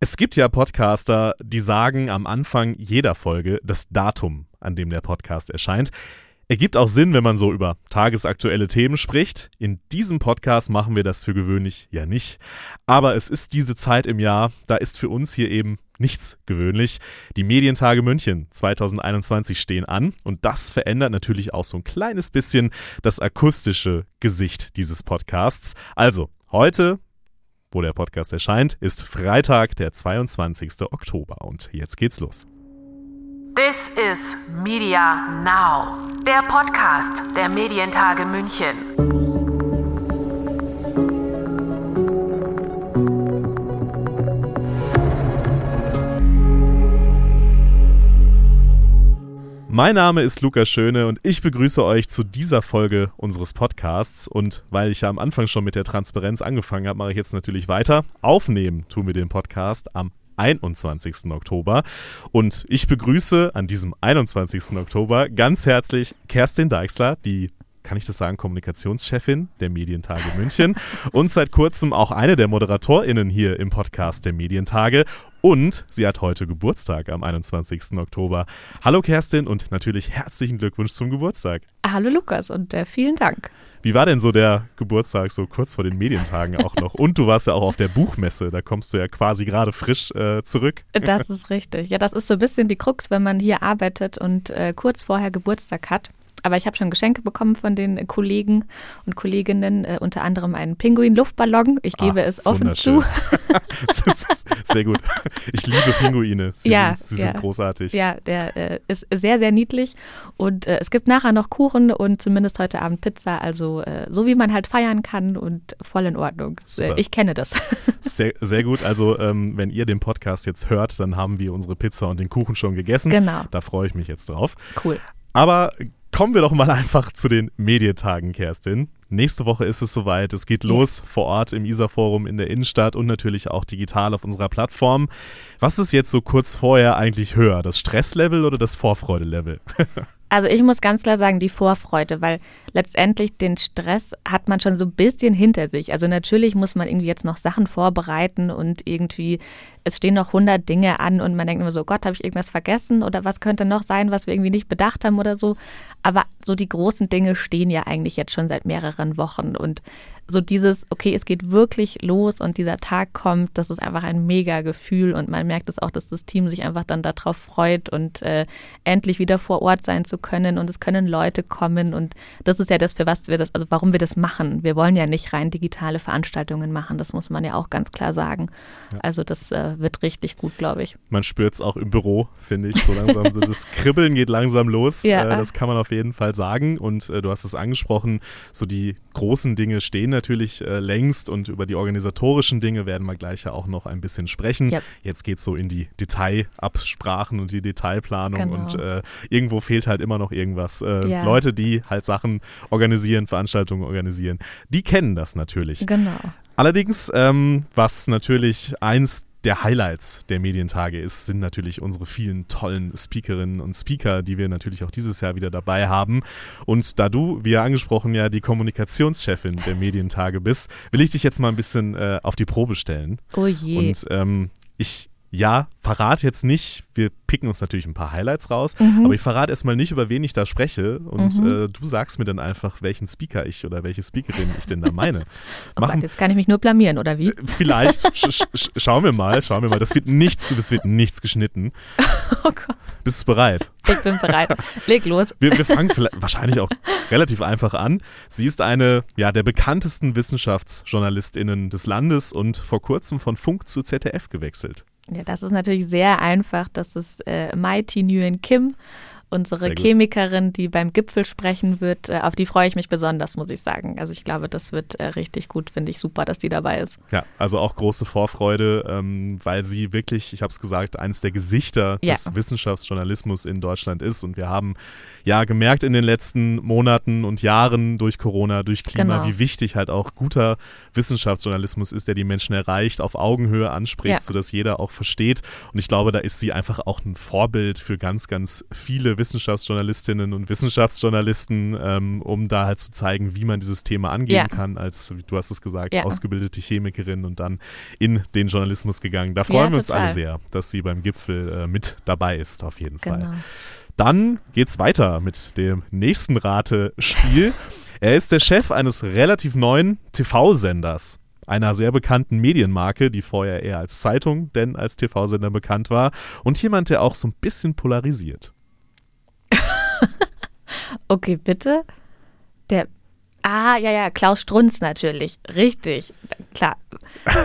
Es gibt ja Podcaster, die sagen am Anfang jeder Folge das Datum, an dem der Podcast erscheint. Ergibt auch Sinn, wenn man so über tagesaktuelle Themen spricht. In diesem Podcast machen wir das für gewöhnlich ja nicht. Aber es ist diese Zeit im Jahr, da ist für uns hier eben nichts gewöhnlich. Die Medientage München 2021 stehen an und das verändert natürlich auch so ein kleines bisschen das akustische Gesicht dieses Podcasts. Also, heute wo der Podcast erscheint, ist Freitag, der 22. Oktober. Und jetzt geht's los. This is Media Now, der Podcast der Medientage München. Mein Name ist Lukas Schöne und ich begrüße euch zu dieser Folge unseres Podcasts. Und weil ich ja am Anfang schon mit der Transparenz angefangen habe, mache ich jetzt natürlich weiter. Aufnehmen tun wir den Podcast am 21. Oktober. Und ich begrüße an diesem 21. Oktober ganz herzlich Kerstin Deichsler, die kann ich das sagen, Kommunikationschefin der Medientage München und seit kurzem auch eine der ModeratorInnen hier im Podcast der Medientage. Und sie hat heute Geburtstag am 21. Oktober. Hallo Kerstin und natürlich herzlichen Glückwunsch zum Geburtstag. Hallo Lukas und äh, vielen Dank. Wie war denn so der Geburtstag so kurz vor den Medientagen auch noch? Und du warst ja auch auf der Buchmesse, da kommst du ja quasi gerade frisch äh, zurück. Das ist richtig. Ja, das ist so ein bisschen die Krux, wenn man hier arbeitet und äh, kurz vorher Geburtstag hat. Aber ich habe schon Geschenke bekommen von den Kollegen und Kolleginnen, äh, unter anderem einen Pinguin-Luftballon. Ich gebe ah, es offen zu. sehr gut. Ich liebe Pinguine. Sie ja, sind, sie ja. sind großartig. Ja, der äh, ist sehr, sehr niedlich. Und äh, es gibt nachher noch Kuchen und zumindest heute Abend Pizza. Also äh, so wie man halt feiern kann und voll in Ordnung. Äh, Super. Ich kenne das. Sehr, sehr gut. Also ähm, wenn ihr den Podcast jetzt hört, dann haben wir unsere Pizza und den Kuchen schon gegessen. Genau. Da freue ich mich jetzt drauf. Cool. Aber Kommen wir doch mal einfach zu den Medientagen, Kerstin. Nächste Woche ist es soweit. Es geht los vor Ort im ISA-Forum in der Innenstadt und natürlich auch digital auf unserer Plattform. Was ist jetzt so kurz vorher eigentlich höher? Das Stresslevel oder das Vorfreudelevel? Also ich muss ganz klar sagen, die Vorfreude, weil letztendlich den Stress hat man schon so ein bisschen hinter sich. Also natürlich muss man irgendwie jetzt noch Sachen vorbereiten und irgendwie, es stehen noch 100 Dinge an und man denkt immer so, Gott, habe ich irgendwas vergessen oder was könnte noch sein, was wir irgendwie nicht bedacht haben oder so. Aber so die großen Dinge stehen ja eigentlich jetzt schon seit mehreren Wochen und so dieses, okay, es geht wirklich los und dieser Tag kommt, das ist einfach ein mega Gefühl und man merkt es auch, dass das Team sich einfach dann darauf freut und äh, endlich wieder vor Ort sein zu können und es können Leute kommen und das ist ja das, für was wir das, also warum wir das machen. Wir wollen ja nicht rein digitale Veranstaltungen machen, das muss man ja auch ganz klar sagen. Ja. Also das äh, wird richtig gut, glaube ich. Man spürt es auch im Büro, finde ich, so langsam. so das Kribbeln geht langsam los, ja. äh, das kann man auf jeden Fall sagen und äh, du hast es angesprochen, so die großen Dinge stehen natürlich äh, längst und über die organisatorischen Dinge werden wir gleich ja auch noch ein bisschen sprechen. Yep. Jetzt geht es so in die Detailabsprachen und die Detailplanung genau. und äh, irgendwo fehlt halt immer noch irgendwas. Äh, ja. Leute, die halt Sachen organisieren, Veranstaltungen organisieren, die kennen das natürlich. Genau. Allerdings, ähm, was natürlich eins der Highlights der Medientage ist, sind natürlich unsere vielen tollen Speakerinnen und Speaker, die wir natürlich auch dieses Jahr wieder dabei haben. Und da du, wie ja angesprochen, ja die Kommunikationschefin der Medientage bist, will ich dich jetzt mal ein bisschen äh, auf die Probe stellen. Oh je. Und ähm, ich ja, verrate jetzt nicht, wir picken uns natürlich ein paar Highlights raus, mhm. aber ich verrate erstmal nicht, über wen ich da spreche und mhm. äh, du sagst mir dann einfach, welchen Speaker ich oder welche Speakerin ich denn da meine. oh Gott, jetzt kann ich mich nur blamieren, oder wie? Äh, vielleicht, sch sch schauen wir mal, schauen wir mal. Das wird nichts, das wird nichts geschnitten. Oh Gott. Bist du bereit? Ich bin bereit. Leg los. Wir, wir fangen wahrscheinlich auch relativ einfach an. Sie ist eine ja, der bekanntesten WissenschaftsjournalistInnen des Landes und vor kurzem von Funk zu ZDF gewechselt. Ja, das ist natürlich sehr einfach. Das ist äh, Thi Nguyen Kim unsere Chemikerin, die beim Gipfel sprechen wird, äh, auf die freue ich mich besonders, muss ich sagen. Also ich glaube, das wird äh, richtig gut, finde ich super, dass die dabei ist. Ja, also auch große Vorfreude, ähm, weil sie wirklich, ich habe es gesagt, eines der Gesichter ja. des Wissenschaftsjournalismus in Deutschland ist. Und wir haben ja gemerkt in den letzten Monaten und Jahren durch Corona, durch Klima, genau. wie wichtig halt auch guter Wissenschaftsjournalismus ist, der die Menschen erreicht, auf Augenhöhe anspricht, ja. sodass jeder auch versteht. Und ich glaube, da ist sie einfach auch ein Vorbild für ganz, ganz viele für Wissenschaftsjournalistinnen und Wissenschaftsjournalisten, ähm, um da halt zu zeigen, wie man dieses Thema angehen ja. kann, als, du hast es gesagt, ja. ausgebildete Chemikerin und dann in den Journalismus gegangen. Da freuen ja, wir uns alle sehr, dass sie beim Gipfel äh, mit dabei ist, auf jeden genau. Fall. Dann geht's weiter mit dem nächsten Ratespiel. er ist der Chef eines relativ neuen TV-Senders einer sehr bekannten Medienmarke, die vorher eher als Zeitung denn als TV-Sender bekannt war und jemand, der auch so ein bisschen polarisiert. Okay, bitte. Der Ah, ja, ja, Klaus Strunz natürlich. Richtig. Klar.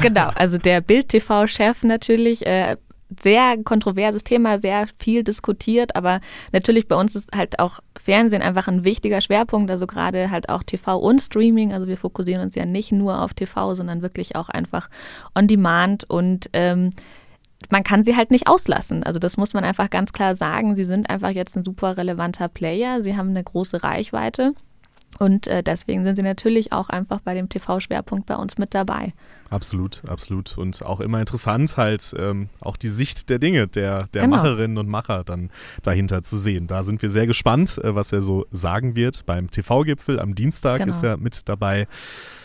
Genau. Also der Bild-TV-Chef natürlich, äh, sehr kontroverses Thema, sehr viel diskutiert, aber natürlich bei uns ist halt auch Fernsehen einfach ein wichtiger Schwerpunkt, also gerade halt auch TV und Streaming. Also wir fokussieren uns ja nicht nur auf TV, sondern wirklich auch einfach on Demand und ähm, man kann sie halt nicht auslassen. Also das muss man einfach ganz klar sagen. Sie sind einfach jetzt ein super relevanter Player. Sie haben eine große Reichweite. Und äh, deswegen sind sie natürlich auch einfach bei dem TV-Schwerpunkt bei uns mit dabei. Absolut, absolut. Und auch immer interessant, halt ähm, auch die Sicht der Dinge der, der genau. Macherinnen und Macher dann dahinter zu sehen. Da sind wir sehr gespannt, äh, was er so sagen wird. Beim TV-Gipfel am Dienstag genau. ist er mit dabei.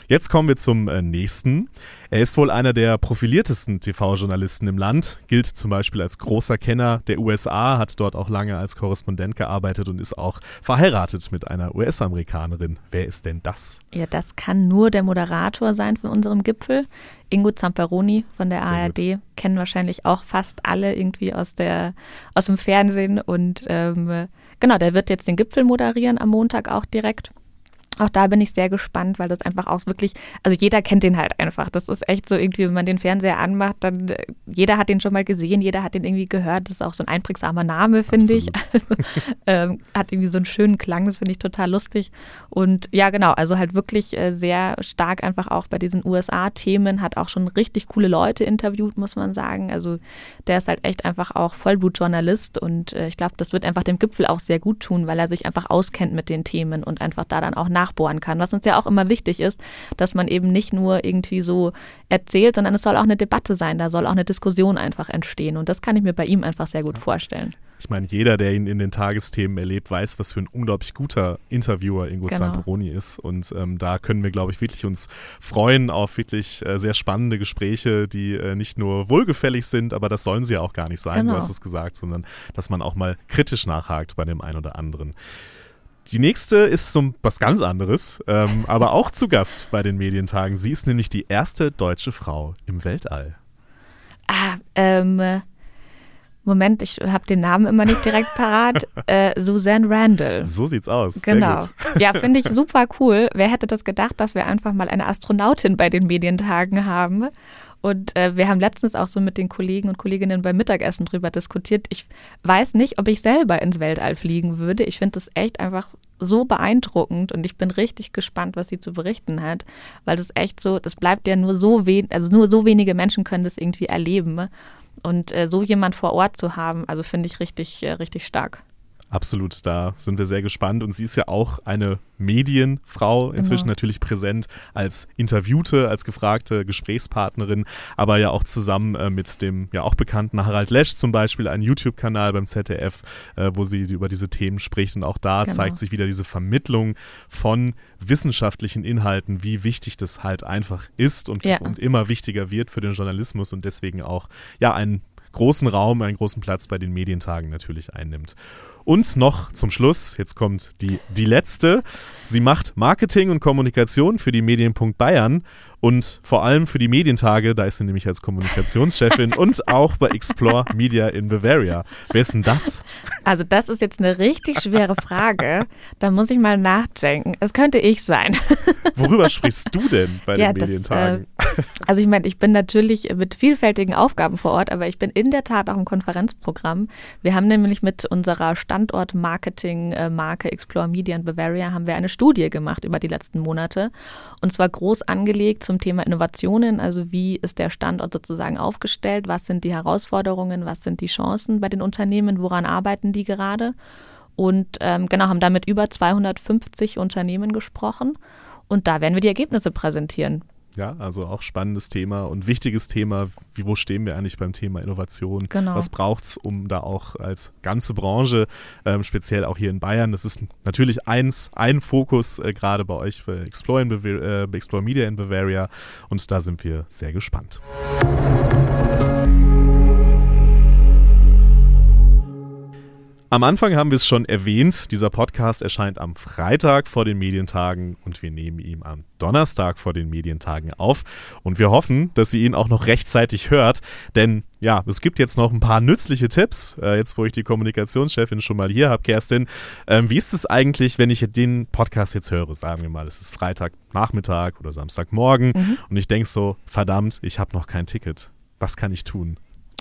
Jetzt kommen wir zum äh, nächsten. Er ist wohl einer der profiliertesten TV-Journalisten im Land, gilt zum Beispiel als großer Kenner der USA, hat dort auch lange als Korrespondent gearbeitet und ist auch verheiratet mit einer US-Amerikanerin. Wer ist denn das? Ja, das kann nur der Moderator sein von unserem Gipfel. Ingo Zamperoni von der Sehr ARD gut. kennen wahrscheinlich auch fast alle irgendwie aus, der, aus dem Fernsehen und ähm, genau, der wird jetzt den Gipfel moderieren am Montag auch direkt. Auch da bin ich sehr gespannt, weil das einfach auch wirklich, also jeder kennt den halt einfach. Das ist echt so irgendwie, wenn man den Fernseher anmacht, dann äh, jeder hat den schon mal gesehen, jeder hat den irgendwie gehört. Das ist auch so ein einprägsamer Name, finde ich. Also, ähm, hat irgendwie so einen schönen Klang, das finde ich total lustig. Und ja, genau, also halt wirklich äh, sehr stark einfach auch bei diesen USA-Themen, hat auch schon richtig coole Leute interviewt, muss man sagen. Also der ist halt echt einfach auch Vollblutjournalist und äh, ich glaube, das wird einfach dem Gipfel auch sehr gut tun, weil er sich einfach auskennt mit den Themen und einfach da dann auch nach nachbohren kann, was uns ja auch immer wichtig ist, dass man eben nicht nur irgendwie so erzählt, sondern es soll auch eine Debatte sein, da soll auch eine Diskussion einfach entstehen und das kann ich mir bei ihm einfach sehr gut vorstellen. Ich meine, jeder, der ihn in den Tagesthemen erlebt, weiß, was für ein unglaublich guter Interviewer Ingo genau. Zamperoni ist. Und ähm, da können wir, glaube ich, wirklich uns freuen auf wirklich äh, sehr spannende Gespräche, die äh, nicht nur wohlgefällig sind, aber das sollen sie ja auch gar nicht sein, genau. du hast es gesagt, sondern dass man auch mal kritisch nachhakt bei dem einen oder anderen. Die nächste ist so was ganz anderes, ähm, aber auch zu Gast bei den Medientagen. Sie ist nämlich die erste deutsche Frau im Weltall. Ah, ähm, Moment, ich habe den Namen immer nicht direkt parat. Äh, Suzanne Randall. So sieht's aus. Genau. Ja, finde ich super cool. Wer hätte das gedacht, dass wir einfach mal eine Astronautin bei den Medientagen haben? Und äh, wir haben letztens auch so mit den Kollegen und Kolleginnen beim Mittagessen drüber diskutiert. Ich weiß nicht, ob ich selber ins Weltall fliegen würde. Ich finde das echt einfach so beeindruckend und ich bin richtig gespannt, was sie zu berichten hat, weil das echt so, das bleibt ja nur so wenig, also nur so wenige Menschen können das irgendwie erleben. Und äh, so jemand vor Ort zu haben, also finde ich richtig, äh, richtig stark. Absolut, da sind wir sehr gespannt. Und sie ist ja auch eine Medienfrau, inzwischen genau. natürlich präsent als Interviewte, als gefragte Gesprächspartnerin, aber ja auch zusammen äh, mit dem ja auch bekannten Harald Lesch zum Beispiel, einen YouTube-Kanal beim ZDF, äh, wo sie über diese Themen spricht. Und auch da genau. zeigt sich wieder diese Vermittlung von wissenschaftlichen Inhalten, wie wichtig das halt einfach ist und, ja. und immer wichtiger wird für den Journalismus und deswegen auch ja einen großen Raum, einen großen Platz bei den Medientagen natürlich einnimmt. Und noch zum Schluss, jetzt kommt die, die letzte. Sie macht Marketing und Kommunikation für die Medienpunkt Bayern und vor allem für die Medientage, da ist sie nämlich als Kommunikationschefin und auch bei Explore Media in Bavaria. Wer ist denn das? Also das ist jetzt eine richtig schwere Frage. Da muss ich mal nachdenken. Es könnte ich sein. Worüber sprichst du denn bei ja, den Medientagen? Das, äh, also ich meine, ich bin natürlich mit vielfältigen Aufgaben vor Ort, aber ich bin in der Tat auch im Konferenzprogramm. Wir haben nämlich mit unserer Standort-Marketing-Marke Explore Media in Bavaria haben wir eine Studie gemacht über die letzten Monate und zwar groß angelegt zum Thema Innovationen, also wie ist der Standort sozusagen aufgestellt, was sind die Herausforderungen, was sind die Chancen bei den Unternehmen, woran arbeiten die gerade. Und ähm, genau, haben damit über 250 Unternehmen gesprochen und da werden wir die Ergebnisse präsentieren. Ja, also auch spannendes Thema und wichtiges Thema. Wie, wo stehen wir eigentlich beim Thema Innovation? Genau. Was braucht es, um da auch als ganze Branche, ähm, speziell auch hier in Bayern, das ist natürlich eins, ein Fokus äh, gerade bei euch für Explore, in Bava- äh, Explore Media in Bavaria und da sind wir sehr gespannt. Am Anfang haben wir es schon erwähnt, dieser Podcast erscheint am Freitag vor den Medientagen und wir nehmen ihn am Donnerstag vor den Medientagen auf. Und wir hoffen, dass ihr ihn auch noch rechtzeitig hört, denn ja, es gibt jetzt noch ein paar nützliche Tipps, äh, jetzt wo ich die Kommunikationschefin schon mal hier habe, Kerstin. Ähm, wie ist es eigentlich, wenn ich den Podcast jetzt höre? Sagen wir mal, es ist Freitagnachmittag oder Samstagmorgen und ich denke so, verdammt, ich habe noch kein Ticket. Was kann ich tun?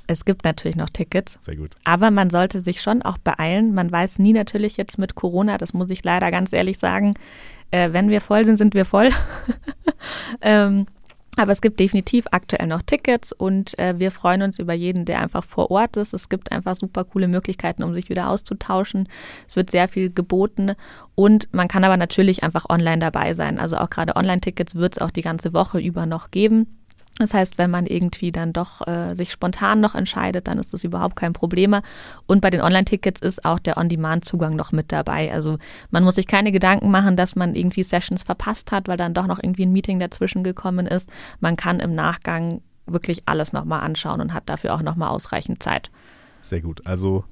Es gibt natürlich noch Tickets. Sehr gut. Aber man sollte sich schon auch beeilen. Man weiß nie natürlich jetzt mit Corona, das muss ich leider ganz ehrlich sagen. Äh, wenn wir voll sind, sind wir voll. ähm, aber es gibt definitiv aktuell noch Tickets und äh, wir freuen uns über jeden, der einfach vor Ort ist. Es gibt einfach super coole Möglichkeiten, um sich wieder auszutauschen. Es wird sehr viel geboten und man kann aber natürlich einfach online dabei sein. Also auch gerade Online-Tickets wird es auch die ganze Woche über noch geben. Das heißt, wenn man irgendwie dann doch äh, sich spontan noch entscheidet, dann ist das überhaupt kein Problem mehr. Und bei den Online-Tickets ist auch der On-Demand-Zugang noch mit dabei. Also man muss sich keine Gedanken machen, dass man irgendwie Sessions verpasst hat, weil dann doch noch irgendwie ein Meeting dazwischen gekommen ist. Man kann im Nachgang wirklich alles nochmal anschauen und hat dafür auch nochmal ausreichend Zeit. Sehr gut. Also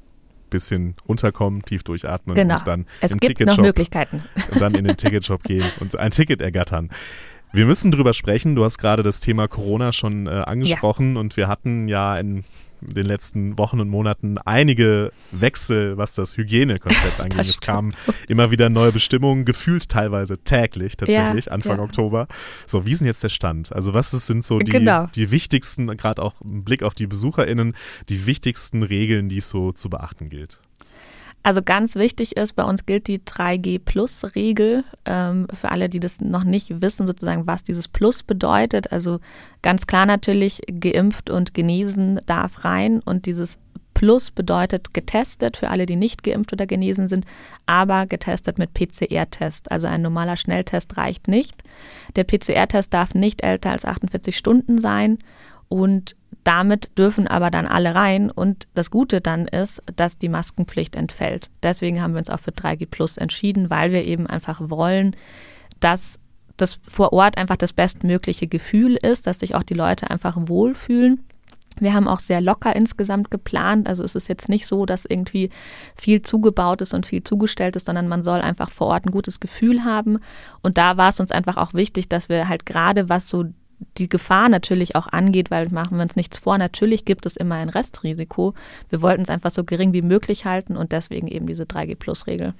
bisschen runterkommen, tief durchatmen Genau. und dann Es im gibt noch Ticketshop Möglichkeiten. und dann in den Ticketshop gehen und ein Ticket ergattern. Wir müssen drüber sprechen. Du hast gerade das Thema Corona schon äh, angesprochen und wir hatten ja in den letzten Wochen und Monaten einige Wechsel, was das Hygienekonzept angeht. Es kamen immer wieder neue Bestimmungen, gefühlt teilweise täglich tatsächlich, Ja, Anfang ja. Oktober. So, wie ist denn jetzt der Stand? Also was ist, sind so die, Genau. die wichtigsten, gerade auch im Blick auf die BesucherInnen, die wichtigsten Regeln, die es so zu beachten gilt? Also ganz wichtig ist, bei uns gilt die 3G-Plus-Regel. Ähm, für alle, die das noch nicht wissen, sozusagen, was dieses Plus bedeutet. Also ganz klar natürlich, geimpft und genesen darf rein und dieses Plus bedeutet getestet für alle, die nicht geimpft oder genesen sind, aber getestet mit PCR-Test. Also ein normaler Schnelltest reicht nicht. Der PCR-Test darf nicht älter als 48 Stunden sein und damit dürfen aber dann alle rein und das Gute dann ist, dass die Maskenpflicht entfällt. Deswegen haben wir uns auch für 3G Plus entschieden, weil wir eben einfach wollen, dass das vor Ort einfach das bestmögliche Gefühl ist, dass sich auch die Leute einfach wohlfühlen. Wir haben auch sehr locker insgesamt geplant. Also es ist jetzt nicht so, dass irgendwie viel zugebaut ist und viel zugestellt ist, sondern man soll einfach vor Ort ein gutes Gefühl haben. Und da war es uns einfach auch wichtig, dass wir halt gerade was so die Gefahr natürlich auch angeht, weil machen wir uns nichts vor, natürlich gibt es immer ein Restrisiko. Wir wollten es einfach so gering wie möglich halten und deswegen eben diese 3G-Plus-Regel.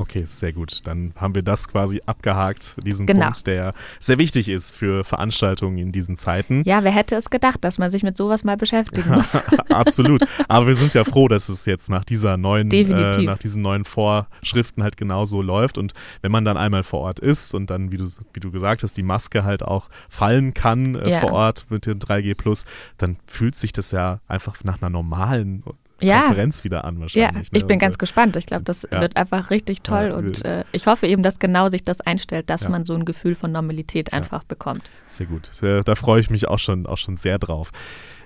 Okay, sehr gut. Dann haben wir das quasi abgehakt, diesen Genau. Punkt, der sehr wichtig ist für Veranstaltungen in diesen Zeiten. Ja, wer hätte es gedacht, dass man sich mit sowas mal beschäftigen muss? Absolut. Aber wir sind ja froh, dass es jetzt nach dieser neuen, äh, nach diesen neuen Vorschriften halt genauso läuft. Und wenn man dann einmal vor Ort ist und dann, wie du, wie du gesagt hast, die Maske halt auch fallen kann äh, Ja. vor Ort mit dem 3G Plus, dann fühlt sich das ja einfach nach einer normalen Ja. Konferenz wieder an Ja, wahrscheinlich. ne? ich bin Und, ganz gespannt. Ich glaube, das Ja. wird einfach richtig toll Ja, und äh, ich hoffe eben, dass genau sich das einstellt, dass Ja. man so ein Gefühl von Normalität einfach bekommt. Sehr gut. Da freue ich mich auch schon, auch schon sehr drauf.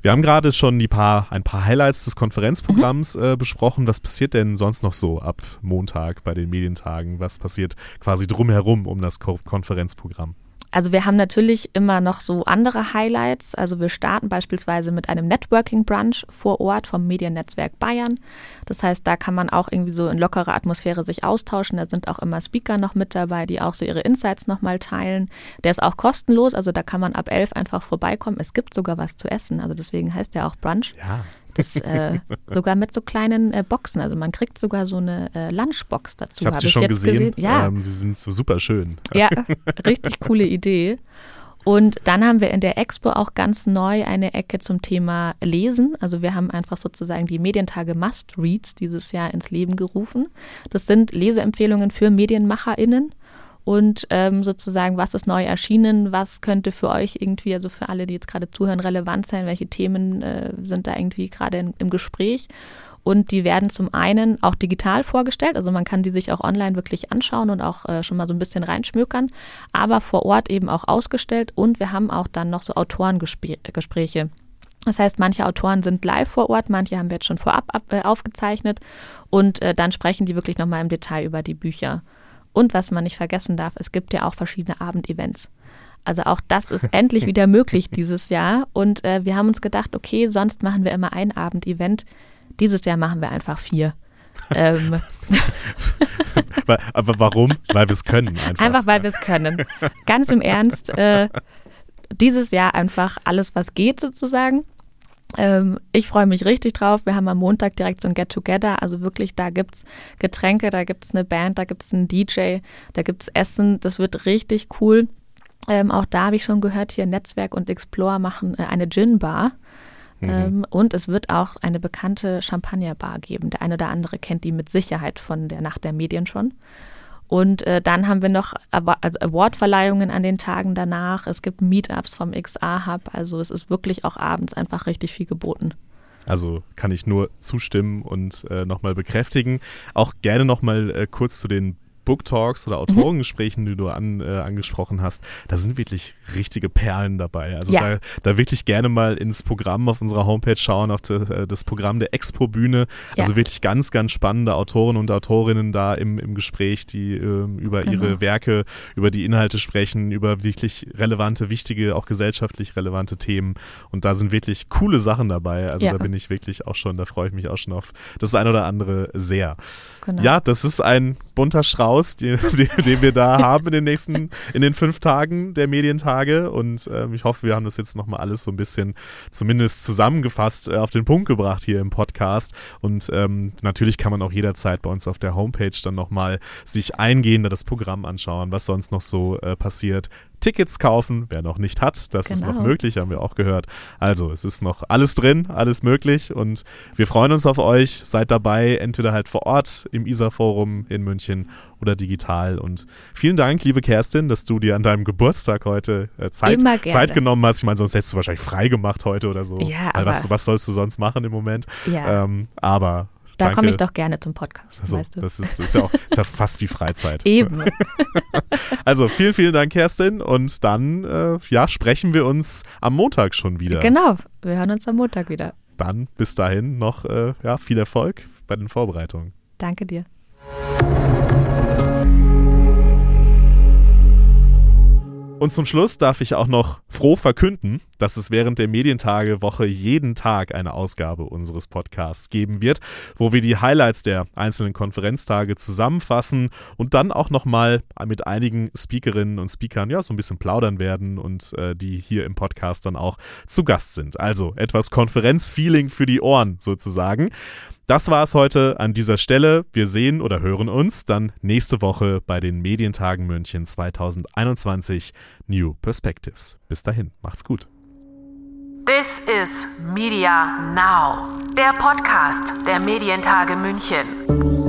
Wir haben gerade schon die paar, ein paar Highlights des Konferenzprogramms Mhm. äh, besprochen. Was passiert denn sonst noch so ab Montag bei den Medientagen? Was passiert quasi drumherum um das Ko Konferenzprogramm? Also wir haben natürlich immer noch so andere Highlights. Also wir starten beispielsweise mit einem Networking Brunch vor Ort vom Mediennetzwerk Bayern. Das heißt, da kann man auch irgendwie so in lockerer Atmosphäre sich austauschen. Da sind auch immer Speaker noch mit dabei, die auch so ihre Insights nochmal teilen. Der ist auch kostenlos, also da kann man ab 11 einfach vorbeikommen. Es gibt sogar was zu essen, also deswegen heißt der auch Brunch. Ja. Das äh, sogar mit so kleinen äh, Boxen. Also man kriegt sogar so eine äh, Lunchbox dazu. Ich habe Hab sie schon jetzt gesehen. Ja, Ähm, sie sind so super schön. ja, richtig coole Idee. Und dann haben wir in der Expo auch ganz neu eine Ecke zum Thema Lesen. Also wir haben einfach sozusagen die Medientage Must-Reads dieses Jahr ins Leben gerufen. Das sind Leseempfehlungen für MedienmacherInnen. Und ähm, sozusagen, was ist neu erschienen, was könnte für euch irgendwie, also für alle, die jetzt gerade zuhören, relevant sein, welche Themen äh, sind da irgendwie gerade im Gespräch. Und die werden zum einen auch digital vorgestellt, also man kann die sich auch online wirklich anschauen und auch äh, schon mal so ein bisschen reinschmökern, aber vor Ort eben auch ausgestellt. Und wir haben auch dann noch so Autorengespräche. Das heißt, manche Autoren sind live vor Ort, manche haben wir jetzt schon vorab ab, äh, aufgezeichnet und äh, dann sprechen die wirklich nochmal im Detail über die Bücher. Und was man nicht vergessen darf, es gibt ja auch verschiedene Abendevents. Also auch das ist endlich wieder möglich dieses Jahr. Und äh, wir haben uns gedacht, okay, sonst machen wir immer ein Abendevent. Dieses Jahr machen wir einfach vier. ähm. Aber warum? Weil wir es können. Einfach, einfach weil wir es können. Ganz im Ernst, äh, dieses Jahr einfach alles, was geht sozusagen. Ähm, ich freue mich richtig drauf. Wir haben am Montag direkt so ein Get-Together. Also wirklich, da gibt es Getränke, da gibt es eine Band, da gibt es einen DJ, da gibt es Essen. Das wird richtig cool. Ähm, auch da habe ich schon gehört, hier Netzwerk und Explore machen äh, eine Gin-Bar. Mhm. Ähm, und es wird auch eine bekannte Champagner-Bar geben. Der eine oder andere kennt die mit Sicherheit von der Nacht der Medien schon. Und äh, dann haben wir noch also Awardverleihungen an den Tagen danach. Es gibt Meetups vom XA-Hub. Also es ist wirklich auch abends einfach richtig viel geboten. Also kann ich nur zustimmen und äh, nochmal bekräftigen. Auch gerne nochmal äh, kurz zu den Book Talks oder. Autorengesprächen, mhm. die du an, äh, angesprochen hast, da sind wirklich richtige Perlen dabei. Also ja. da, da, wirklich gerne mal ins Programm auf unserer Homepage schauen, auf de, äh, das Programm der Expo-Bühne. Ja. Also wirklich ganz, ganz spannende Autoren und Autorinnen da im, im Gespräch, die äh, über genau. ihre Werke, über die Inhalte sprechen, über wirklich relevante, wichtige, auch gesellschaftlich relevante Themen. Und da sind wirklich coole Sachen dabei. Also ja. da bin ich wirklich auch schon, da freue ich mich auch schon auf das ein oder andere sehr. Genau. Ja, das ist ein bunter Strauß, die, die, den wir da haben in den nächsten, in den fünf Tagen der Medientage. Und ähm, ich hoffe, wir haben das jetzt nochmal alles so ein bisschen zumindest zusammengefasst äh, auf den Punkt gebracht hier im Podcast. Und ähm, natürlich kann man auch jederzeit bei uns auf der Homepage dann nochmal sich eingehender das Programm anschauen, was sonst noch so äh, passiert. Tickets kaufen, wer noch nicht hat. Das genau. ist noch genau. möglich, haben wir auch gehört. Also, es ist noch alles drin, alles möglich und wir freuen uns auf euch. Seid dabei, entweder halt vor Ort im ISA-Forum in München oder digital. Und vielen Dank, liebe Kerstin, dass du dir an deinem Geburtstag heute äh, Zeit, Zeit genommen hast. Ich meine, sonst hättest du wahrscheinlich frei gemacht heute oder so. Ja, was, was sollst du sonst machen im Moment? Ja. Ähm, aber da komme ich doch gerne zum Podcast, also, weißt du. Das ist, ist, ja auch, ist ja fast wie Freizeit. Eben. also vielen, vielen Dank, Kerstin. Und dann äh, ja, sprechen wir uns am Montag schon wieder. Genau, wir hören uns am Montag wieder. Dann bis dahin noch äh, ja, viel Erfolg bei den Vorbereitungen. Danke dir. Und zum Schluss darf ich auch noch froh verkünden, dass es während der Medientagewoche jeden Tag eine Ausgabe unseres Podcasts geben wird, wo wir die Highlights der einzelnen Konferenztage zusammenfassen und dann auch nochmal mit einigen Speakerinnen und Speakern ja so ein bisschen plaudern werden und äh, die hier im Podcast dann auch zu Gast sind. Also etwas Konferenzfeeling für die Ohren sozusagen. Das war es heute an dieser Stelle. Wir sehen oder hören uns dann nächste Woche bei den Medientagen München 2021 New Perspectives. Bis dahin, macht's gut. This is Media Now, der Podcast der Medientage München.